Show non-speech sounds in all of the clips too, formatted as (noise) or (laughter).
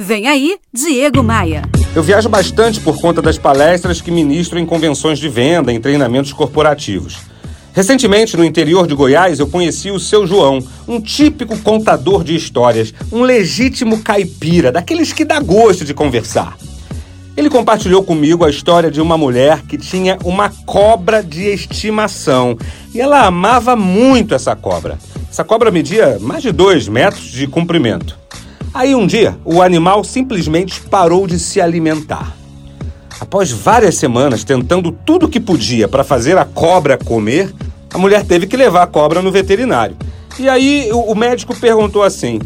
Vem aí, Diego Maia. Eu viajo bastante por conta das palestras que ministro em convenções de venda, em treinamentos corporativos. Recentemente, no interior de Goiás, eu conheci o seu João, um típico contador de histórias, um legítimo caipira, daqueles que dá gosto de conversar. Ele compartilhou comigo a história de uma mulher que tinha uma cobra de estimação e ela amava muito essa cobra. Essa cobra media mais de dois metros de comprimento. Aí um dia, o animal simplesmente parou de se alimentar. Após várias semanas tentando tudo o que podia para fazer a cobra comer, a mulher teve que levar a cobra no veterinário. E aí o médico perguntou assim: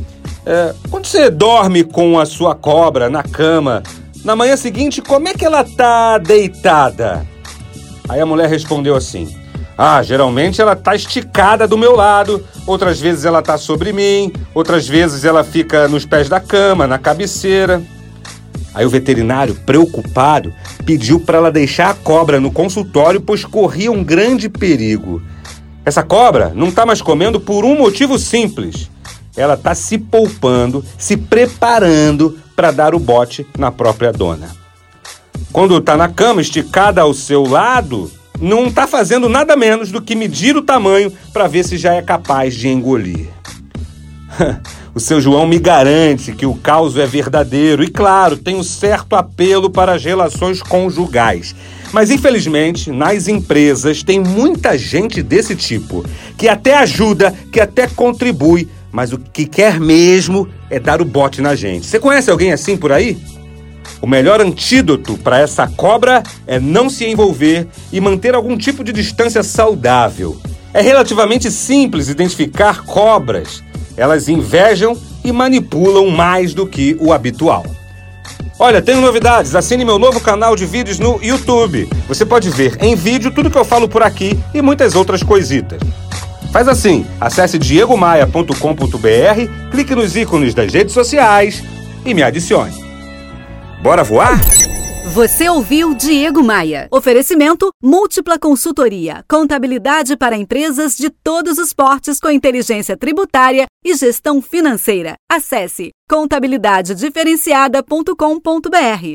é, quando você dorme com a sua cobra na cama, na manhã seguinte, como é que ela tá deitada? Aí a mulher respondeu assim: ah, geralmente ela tá esticada do meu lado, outras vezes ela tá sobre mim, outras vezes ela fica nos pés da cama, na cabeceira. Aí o veterinário, preocupado, pediu para ela deixar a cobra no consultório, pois corria um grande perigo. Essa cobra não está mais comendo por um motivo simples. Ela está se poupando, se preparando para dar o bote na própria dona. Quando está na cama esticada ao seu lado, não está fazendo nada menos do que medir o tamanho para ver se já é capaz de engolir. (laughs) o seu João me garante que o caos é verdadeiro e, claro, tem um certo apelo para as relações conjugais. Mas, infelizmente, nas empresas tem muita gente desse tipo, que até ajuda, que até contribui, mas o que quer mesmo é dar o bote na gente. Você conhece alguém assim por aí? O melhor antídoto para essa cobra é não se envolver e manter algum tipo de distância saudável. É relativamente simples identificar cobras. Elas invejam e manipulam mais do que o habitual. Olha, tenho novidades. Assine meu novo canal de vídeos no YouTube. Você pode ver em vídeo tudo que eu falo por aqui e muitas outras coisitas. Faz assim: acesse diegomaia.com.br, clique nos ícones das redes sociais e me adicione. Bora voar? Você ouviu Diego Maia. Oferecimento Múltipla Consultoria. Contabilidade para empresas de todos os portes com inteligência tributária e gestão financeira. Acesse contabilidadediferenciada.com.br.